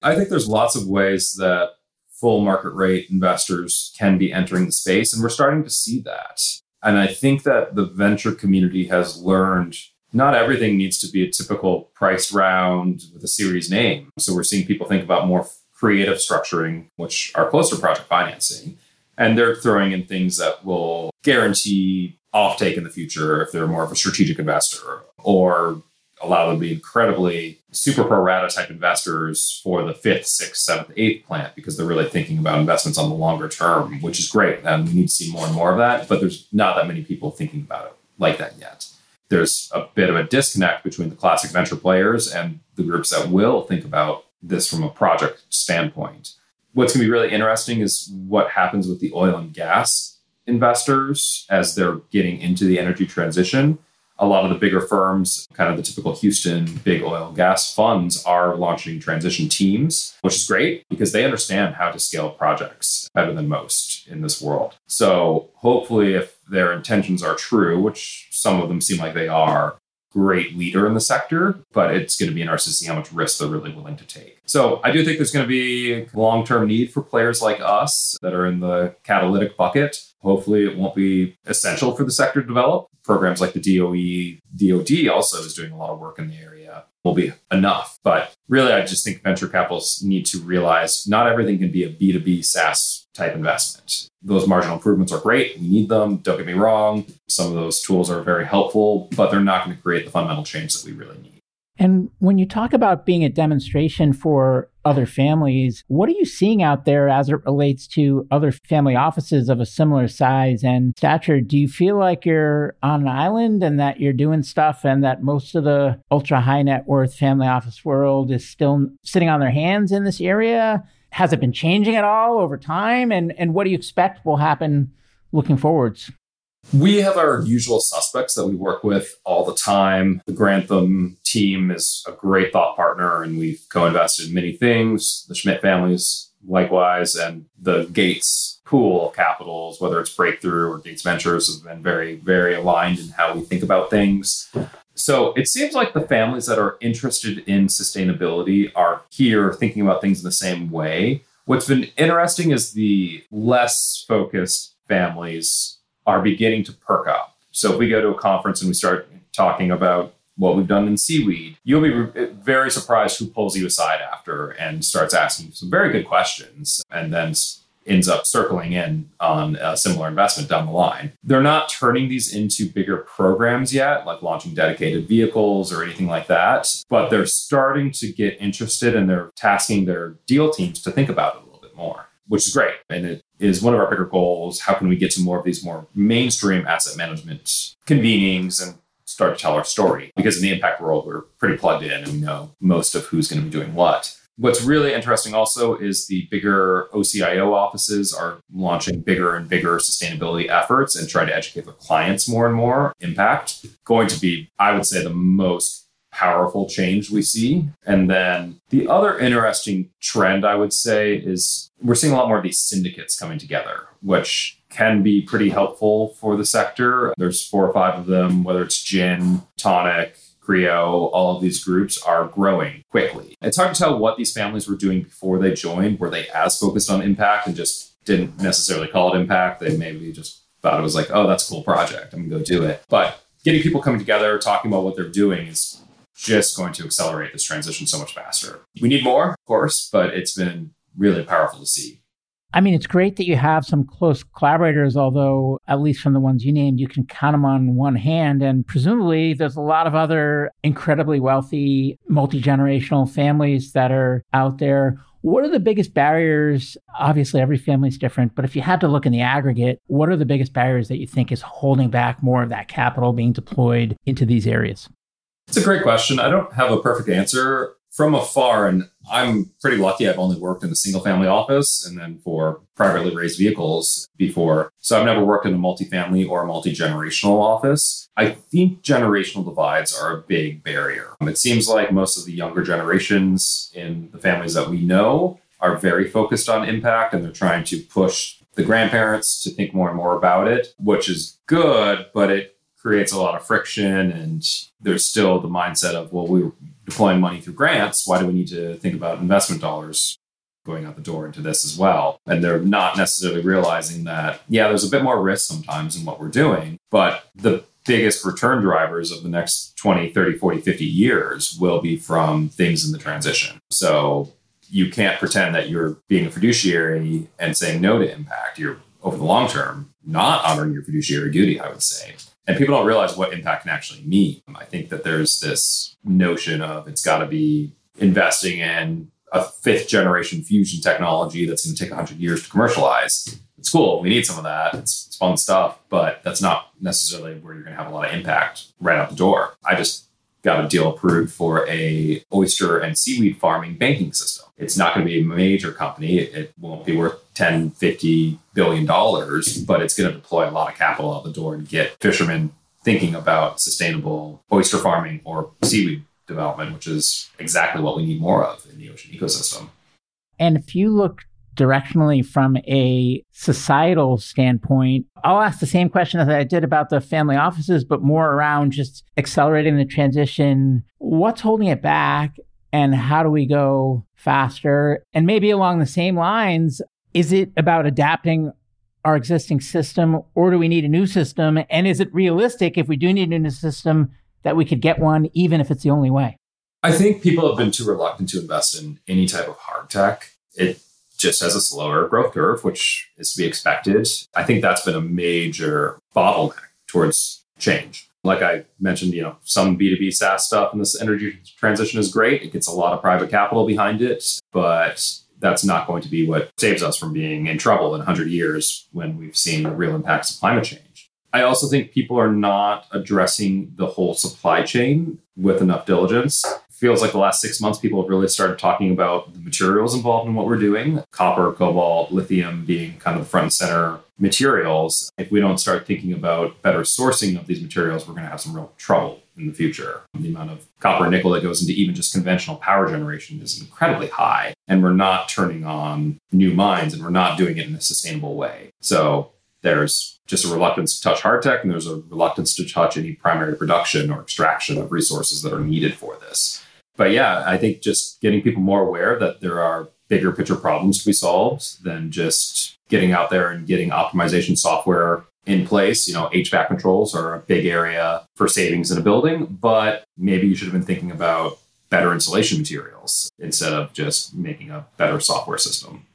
I think there's lots of ways that full market rate investors can be entering the space, and we're starting to see that. And I think that the venture community has learned not everything needs to be a typical priced round with a series name. So we're seeing people think about more creative structuring, which are closer to project financing. And they're throwing in things that will guarantee offtake in the future if they're more of a strategic investor or allow them to be incredibly super pro rata type investors for the fifth, sixth, seventh, eighth plant because they're really thinking about investments on the longer term, which is great. And we need to see more and more of that. But there's not that many people thinking about it like that yet. There's a bit of a disconnect between the classic venture players and the groups that will think about this from a project standpoint. What's going to be really interesting is what happens with the oil and gas investors as they're getting into the energy transition. A lot of the bigger firms, kind of the typical Houston big oil and gas funds, are launching transition teams, which is great because they understand how to scale projects better than most in this world. So, hopefully, if their intentions are true, which some of them seem like they are, great leader in the sector, but it's going to be interesting to see how much risk they're really willing to take. So I do think there's going to be long term need for players like us that are in the catalytic bucket. Hopefully, it won't be essential for the sector to develop. Programs like the DOE, DOD also is doing a lot of work in the area will be enough. But really, I just think venture capitalists need to realize not everything can be a B2B SaaS type investment. Those marginal improvements are great. We need them. Don't get me wrong. Some of those tools are very helpful, but they're not going to create the fundamental change that we really need. And when you talk about being a demonstration for other families, what are you seeing out there as it relates to other family offices of a similar size and stature? Do you feel like you're on an island and that you're doing stuff and that most of the ultra high net worth family office world is still sitting on their hands in this area? Has it been changing at all over time? And, and what do you expect will happen looking forwards? We have our usual suspects that we work with all the time. The Grantham team is a great thought partner, and we've co invested in many things. The Schmidt families, likewise, and the Gates pool of capitals, whether it's Breakthrough or Gates Ventures, have been very, very aligned in how we think about things. So it seems like the families that are interested in sustainability are here thinking about things in the same way. What's been interesting is the less focused families are beginning to perk up. So if we go to a conference and we start talking about what we've done in seaweed, you'll be very surprised who pulls you aside after and starts asking some very good questions and then ends up circling in on a similar investment down the line. They're not turning these into bigger programs yet, like launching dedicated vehicles or anything like that, but they're starting to get interested and they're tasking their deal teams to think about it a little bit more, which is great. And it is one of our bigger goals. How can we get to more of these more mainstream asset management convenings and start to tell our story? Because in the impact world, we're pretty plugged in and we know most of who's going to be doing what. What's really interesting also is the bigger OCIO offices are launching bigger and bigger sustainability efforts and trying to educate their clients more and more. Impact going to be, I would say, the most powerful change we see. And then the other interesting trend I would say is we're seeing a lot more of these syndicates coming together, which can be pretty helpful for the sector. There's four or five of them, whether it's GIIN, Toniic, CREO, all of these groups are growing quickly. It's hard to tell what these families were doing before they joined. Were they as focused on impact and just didn't necessarily call it impact? They maybe just thought it was like, oh, that's a cool project. I'm going to go do it. But getting people coming together, talking about what they're doing is just going to accelerate this transition so much faster. We need more, of course, but it's been really powerful to see. I mean, it's great that you have some close collaborators, although, at least from the ones you named, you can count them on one hand. And presumably, there's a lot of other incredibly wealthy, multi generational families that are out there. What are the biggest barriers? Obviously, every family is different, but if you had to look in the aggregate, what are the biggest barriers that you think is holding back more of that capital being deployed into these areas? It's a great question. I don't have a perfect answer from afar, and I'm pretty lucky. I've only worked in a single family office and then for privately raised vehicles before. So I've never worked in a multifamily or a multi generational office. I think generational divides are a big barrier. It seems like most of the younger generations in the families that we know are very focused on impact and they're trying to push the grandparents to think more and more about it, which is good, but it creates a lot of friction and there's still the mindset of well we deploying money through grants why do we need to think about investment dollars going out the door into this as well? And they're not necessarily realizing that yeah there's a bit more risk sometimes in what we're doing but the biggest return drivers of the next 20 30 40 50 years will be from things in the transition. So you can't pretend that you're being a fiduciary and saying no to impact. You're over the long term not honoring your fiduciary duty i would say and people don't realize what impact can actually mean. I think that there's this notion of it's got to be investing in a fifth generation fusion technology that's going to take 100 years to commercialize. It's cool. We need some of that. It's, it's fun stuff, but that's not necessarily where you're going to have a lot of impact right out the door. I just got a deal approved for a oyster and seaweed farming banking system. It's not going to be a major company. It won't be worth 10, 50 billion dollars, but it's going to deploy a lot of capital out the door and get fishermen thinking about sustainable oyster farming or seaweed development, which is exactly what we need more of in the ocean ecosystem. And if you look directionally from a societal standpoint, I'll ask the same question as I did about the family offices, but more around just accelerating the transition. What's holding it back? And how do we go faster? And maybe along the same lines, is it about adapting our existing system or do we need a new system? And is it realistic if we do need a new system that we could get one, even if it's the only way? I think people have been too reluctant to invest in any type of hard tech. It just has a slower growth curve, which is to be expected. I think that's been a major bottleneck towards change. Like I mentioned, you know, some B2B SaaS stuff in this energy transition is great. It gets a lot of private capital behind it, but that's not going to be what saves us from being in trouble in 100 years when we've seen the real impacts of climate change. I also think people are not addressing the whole supply chain with enough diligence feels like the last six months, people have really started talking about the materials involved in what we're doing copper, cobalt, lithium being kind of the front and center materials. If we don't start thinking about better sourcing of these materials, we're going to have some real trouble in the future. The amount of copper and nickel that goes into even just conventional power generation is incredibly high. And we're not turning on new mines and we're not doing it in a sustainable way. So there's just a reluctance to touch hard tech and there's a reluctance to touch any primary production or extraction of resources that are needed for this but yeah, I think just getting people more aware that there are bigger picture problems to be solved than just getting out there and getting optimization software in place. You know, HVAC controls are a big area for savings in a building, but maybe you should have been thinking about better insulation materials instead of just making a better software system.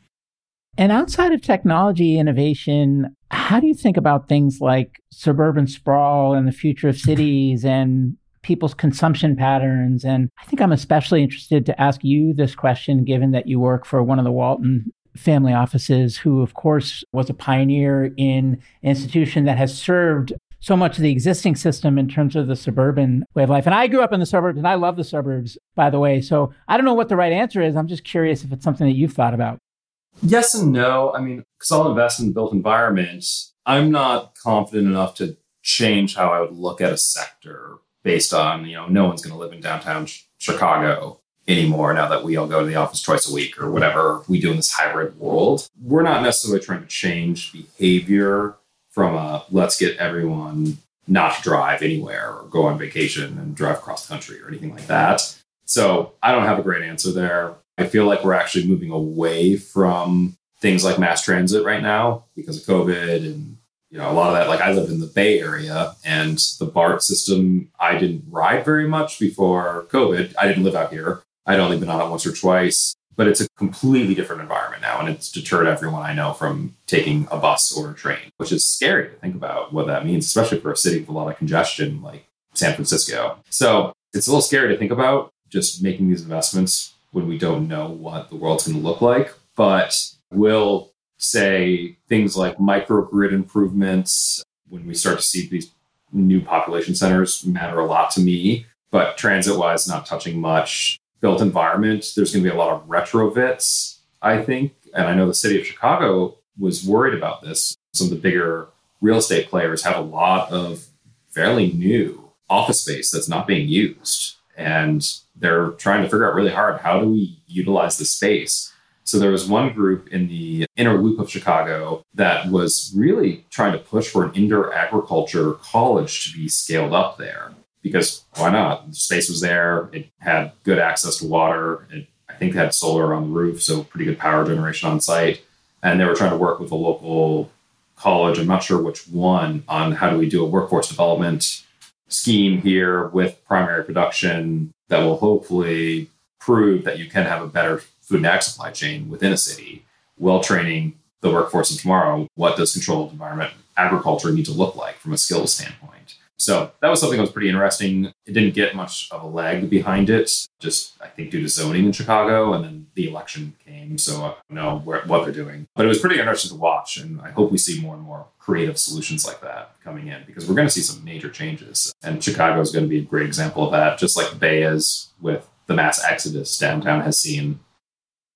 And outside of technology innovation, how do you think about things like suburban sprawl and the future of cities and people's consumption patterns. And I think I'm especially interested to ask you this question, given that you work for one of the Walton family offices, who, of course, was a pioneer in an institution that has served so much of the existing system in terms of the suburban way of life. And I grew up in the suburbs and I love the suburbs, by the way. So I don't know what the right answer is. I'm just curious if it's something that you've thought about. Yes and no. I mean, because I'll invest in the built environment, I'm not confident enough to change how I would look at a sector based on, you know, no one's going to live in downtown Chicago anymore now that we all go to the office twice a week or whatever we do in this hybrid world. We're not necessarily trying to change behavior from a let's get everyone not to drive anywhere or go on vacation and drive across the country or anything like that. So I don't have a great answer there. I feel like we're actually moving away from things like mass transit right now because of COVID and you know, a lot of that, like I live in the Bay Area and the BART system, I didn't ride very much before COVID. I didn't live out here. I'd only been on it once or twice. but it's a completely different environment now. And it's deterred everyone I know from taking a bus or a train, which is scary to think about what that means, especially for a city with a lot of congestion like San Francisco. So it's a little scary to think about just making these investments when we don't know what the world's going to look like. But we'll say things like microgrid improvements when we start to see these new population centers matter a lot to me. But transit wise, not touching much. Built environment, there's going to be a lot of retrofits, I think. And I know the city of Chicago was worried about this. Some of the bigger real estate players have a lot of fairly new office space that's not being used. And they're trying to figure out really hard how do we utilize the space. So there was one group in the inner loop of Chicago that was really trying to push for an indoor agriculture college to be scaled up there because why not? The space was there. It had good access to water. It, I think, they had solar on the roof, so pretty good power generation on site. And they were trying to work with a local college. I'm not sure which one on how do we do a workforce development scheme here with primary production that will hopefully prove that you can have a better food and ag supply chain within a city while training the workforce of tomorrow. What does controlled environment agriculture need to look like from a skills standpoint? So that was something that was pretty interesting. It didn't get much of a leg behind it, just I think due to zoning in Chicago, and then the election came, so I don't know where, what they're doing. But it was pretty interesting to watch, and I hope we see more and more creative solutions like that coming in because we're going to see some major changes, and Chicago is going to be a great example of that, just like Bay is with the mass exodus downtown has seen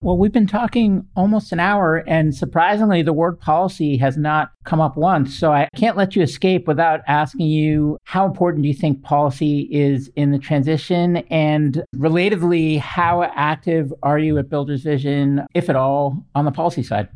well, we've been talking almost an hour, and surprisingly, the word policy has not come up once. So I can't let you escape without asking you how important do you think policy is in the transition? And relatively, how active are you at Builders Vision, if at all, on the policy side?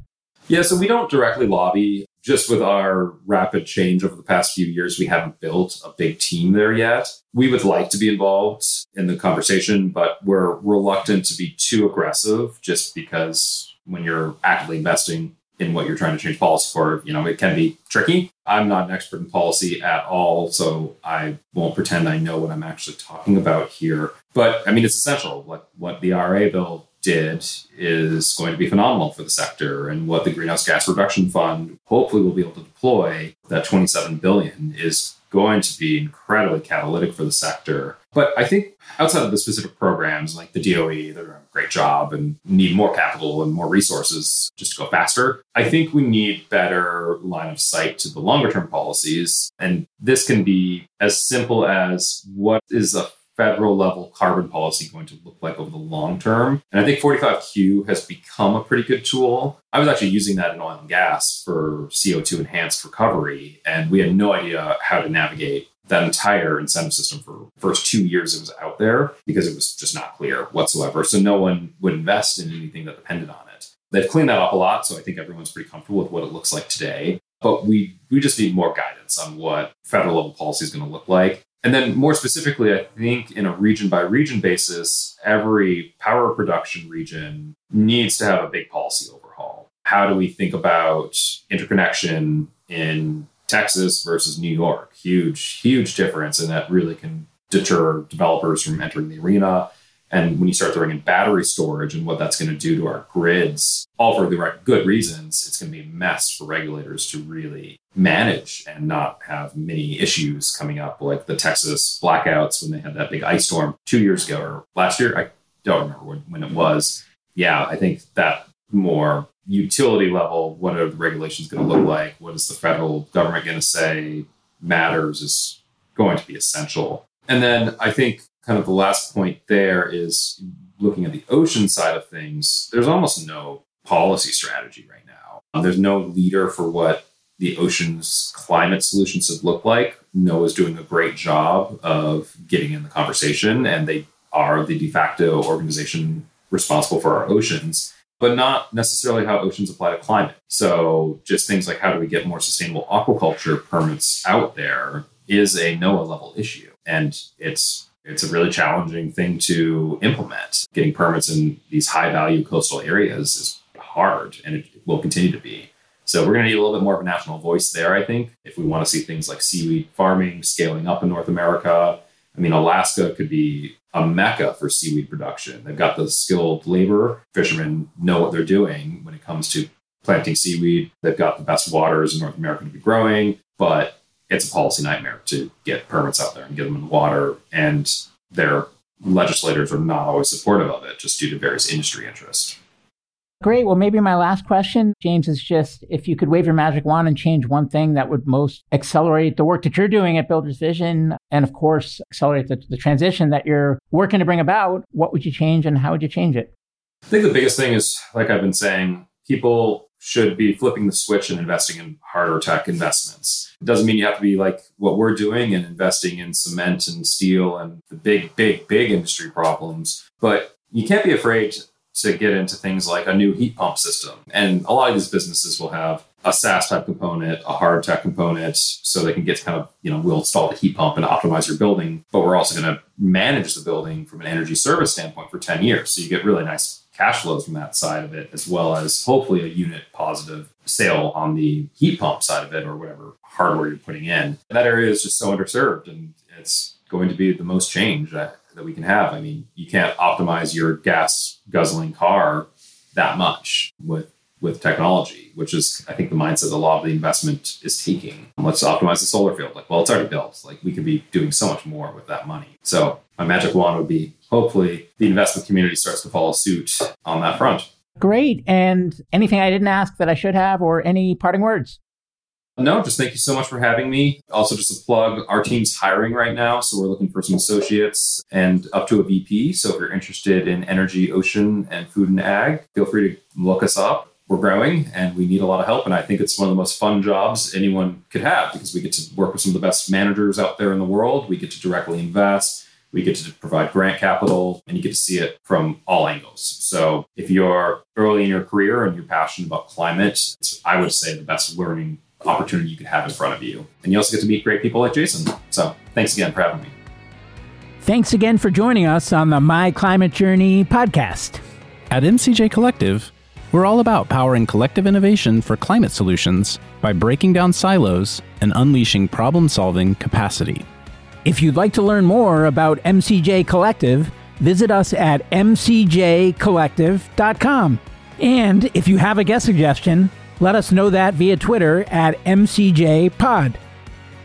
Yeah, so we don't directly lobby just with our rapid change over the past few years, we haven't built a big team there yet. We would like to be involved in the conversation, but we're reluctant to be too aggressive just because when you're actively investing in what you're trying to change policy for, you know, it can be tricky. I'm not an expert in policy at all, so I won't pretend I know what I'm actually talking about here. But I mean, it's essential. Like what the IRA bill did is going to be phenomenal for the sector and what the greenhouse gas reduction fund hopefully will be able to deploy that 27 billion is going to be incredibly catalytic for the sector. But i think outside of the specific programs like the doe they're doing a great job and need more capital and more resources just to go faster. I think we need better line of sight to the longer term policies. And this can be as simple as what is a federal level carbon policy going to look like over the long term? And I think 45Q has become a pretty good tool. I was actually using that in oil and gas for CO2 enhanced recovery, and we had no idea how to navigate that entire incentive system for the first two years it was out there because it was just not clear whatsoever. So no one would invest in anything that depended on it. They've cleaned that up a lot, so I think everyone's pretty comfortable with what it looks like today. But we we just need more guidance on what federal level policy is going to look like. And then, more specifically, I think in a region by region basis, every power production region needs to have a big policy overhaul. How do we think about interconnection in Texas versus New York? Huge, huge difference. And that really can deter developers from entering the arena. And when you start throwing in battery storage and what that's going to do to our grids, all for the right good reasons, it's going to be a mess for regulators to really manage and not have many issues coming up, like the Texas blackouts when they had that big ice storm two years ago or last year. I don't remember when, when it was. Yeah, I think that more utility level, what are the regulations going to look like? What is the federal government going to say matters is going to be essential. And then I think kind of the last point there is looking at the ocean side of things, there's almost no policy strategy right now. Um, there's no leader for what the ocean's climate solutions should look like. NOAA's doing a great job of getting in the conversation, and they are the de facto organization responsible for our oceans, but not necessarily how oceans apply to climate. So, just things like how do we get more sustainable aquaculture permits out there is a NOAA level issue. And it's it's a really challenging thing to implement. Getting permits in these high value coastal areas is hard and it will continue to be. So we're going to need a little bit more of a national voice there, I think, if we want to see things like seaweed farming scaling up in North America. I mean, Alaska could be a mecca for seaweed production. They've got the skilled labor. Fishermen know what they're doing when it comes to planting seaweed. They've got the best waters in North America to be growing, but it's a policy nightmare to get permits out there and get them in the water. And their legislators are not always supportive of it just due to various industry interests. Great. Well, maybe my last question, James, is just if you could wave your magic wand and change one thing that would most accelerate the work that you're doing at Builders Vision, and of course, accelerate the, the transition that you're working to bring about, what would you change and how would you change it? I think the biggest thing is, like I've been saying, people should be flipping the switch and investing in harder tech investments. It doesn't mean you have to be like what we're doing and investing in cement and steel and the big, big, big industry problems, but you can't be afraid to get into things like a new heat pump system. And a lot of these businesses will have a SaaS type component, a hard tech component, so they can get to kind of, you know, we'll install the heat pump and optimize your building, but we're also going to manage the building from an energy service standpoint for 10 years. So you get really nice cash flows from that side of it, as well as hopefully a unit positive sale on the heat pump side of it or whatever hardware you're putting in. That area is just so underserved and it's going to be the most change that, that we can have. I mean, you can't optimize your gas guzzling car that much with with technology, which is I think the mindset a lot of the investment is taking. Let's optimize the solar field. Like, well, it's already built. Like we could be doing so much more with that money. So my magic wand would be hopefully the investment community starts to follow suit on that front. Great. And anything I didn't ask that I should have, or any parting words? No, just thank you so much for having me. Also, just a plug our team's hiring right now. So, we're looking for some associates and up to a VP. So, if you're interested in energy, ocean, and food and ag, feel free to look us up. We're growing and we need a lot of help. And I think it's one of the most fun jobs anyone could have because we get to work with some of the best managers out there in the world. We get to directly invest we get to provide grant capital and you get to see it from all angles. So if you're early in your career and you're passionate about climate, it's, I would say the best learning opportunity you could have in front of you. And you also get to meet great people like Jason. So thanks again for having me. Thanks again for joining us on the My Climate Journey podcast. At MCJ Collective, we're all about powering collective innovation for climate solutions by breaking down silos and unleashing problem solving capacity. If you'd like to learn more about MCJ Collective, visit us at mcjcollective.com. And if you have a guest suggestion, let us know that via Twitter at MCJPod.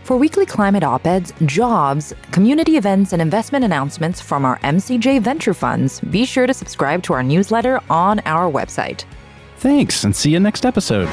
For weekly climate op eds, jobs, community events, and investment announcements from our MCJ venture funds, be sure to subscribe to our newsletter on our website. Thanks, and see you next episode.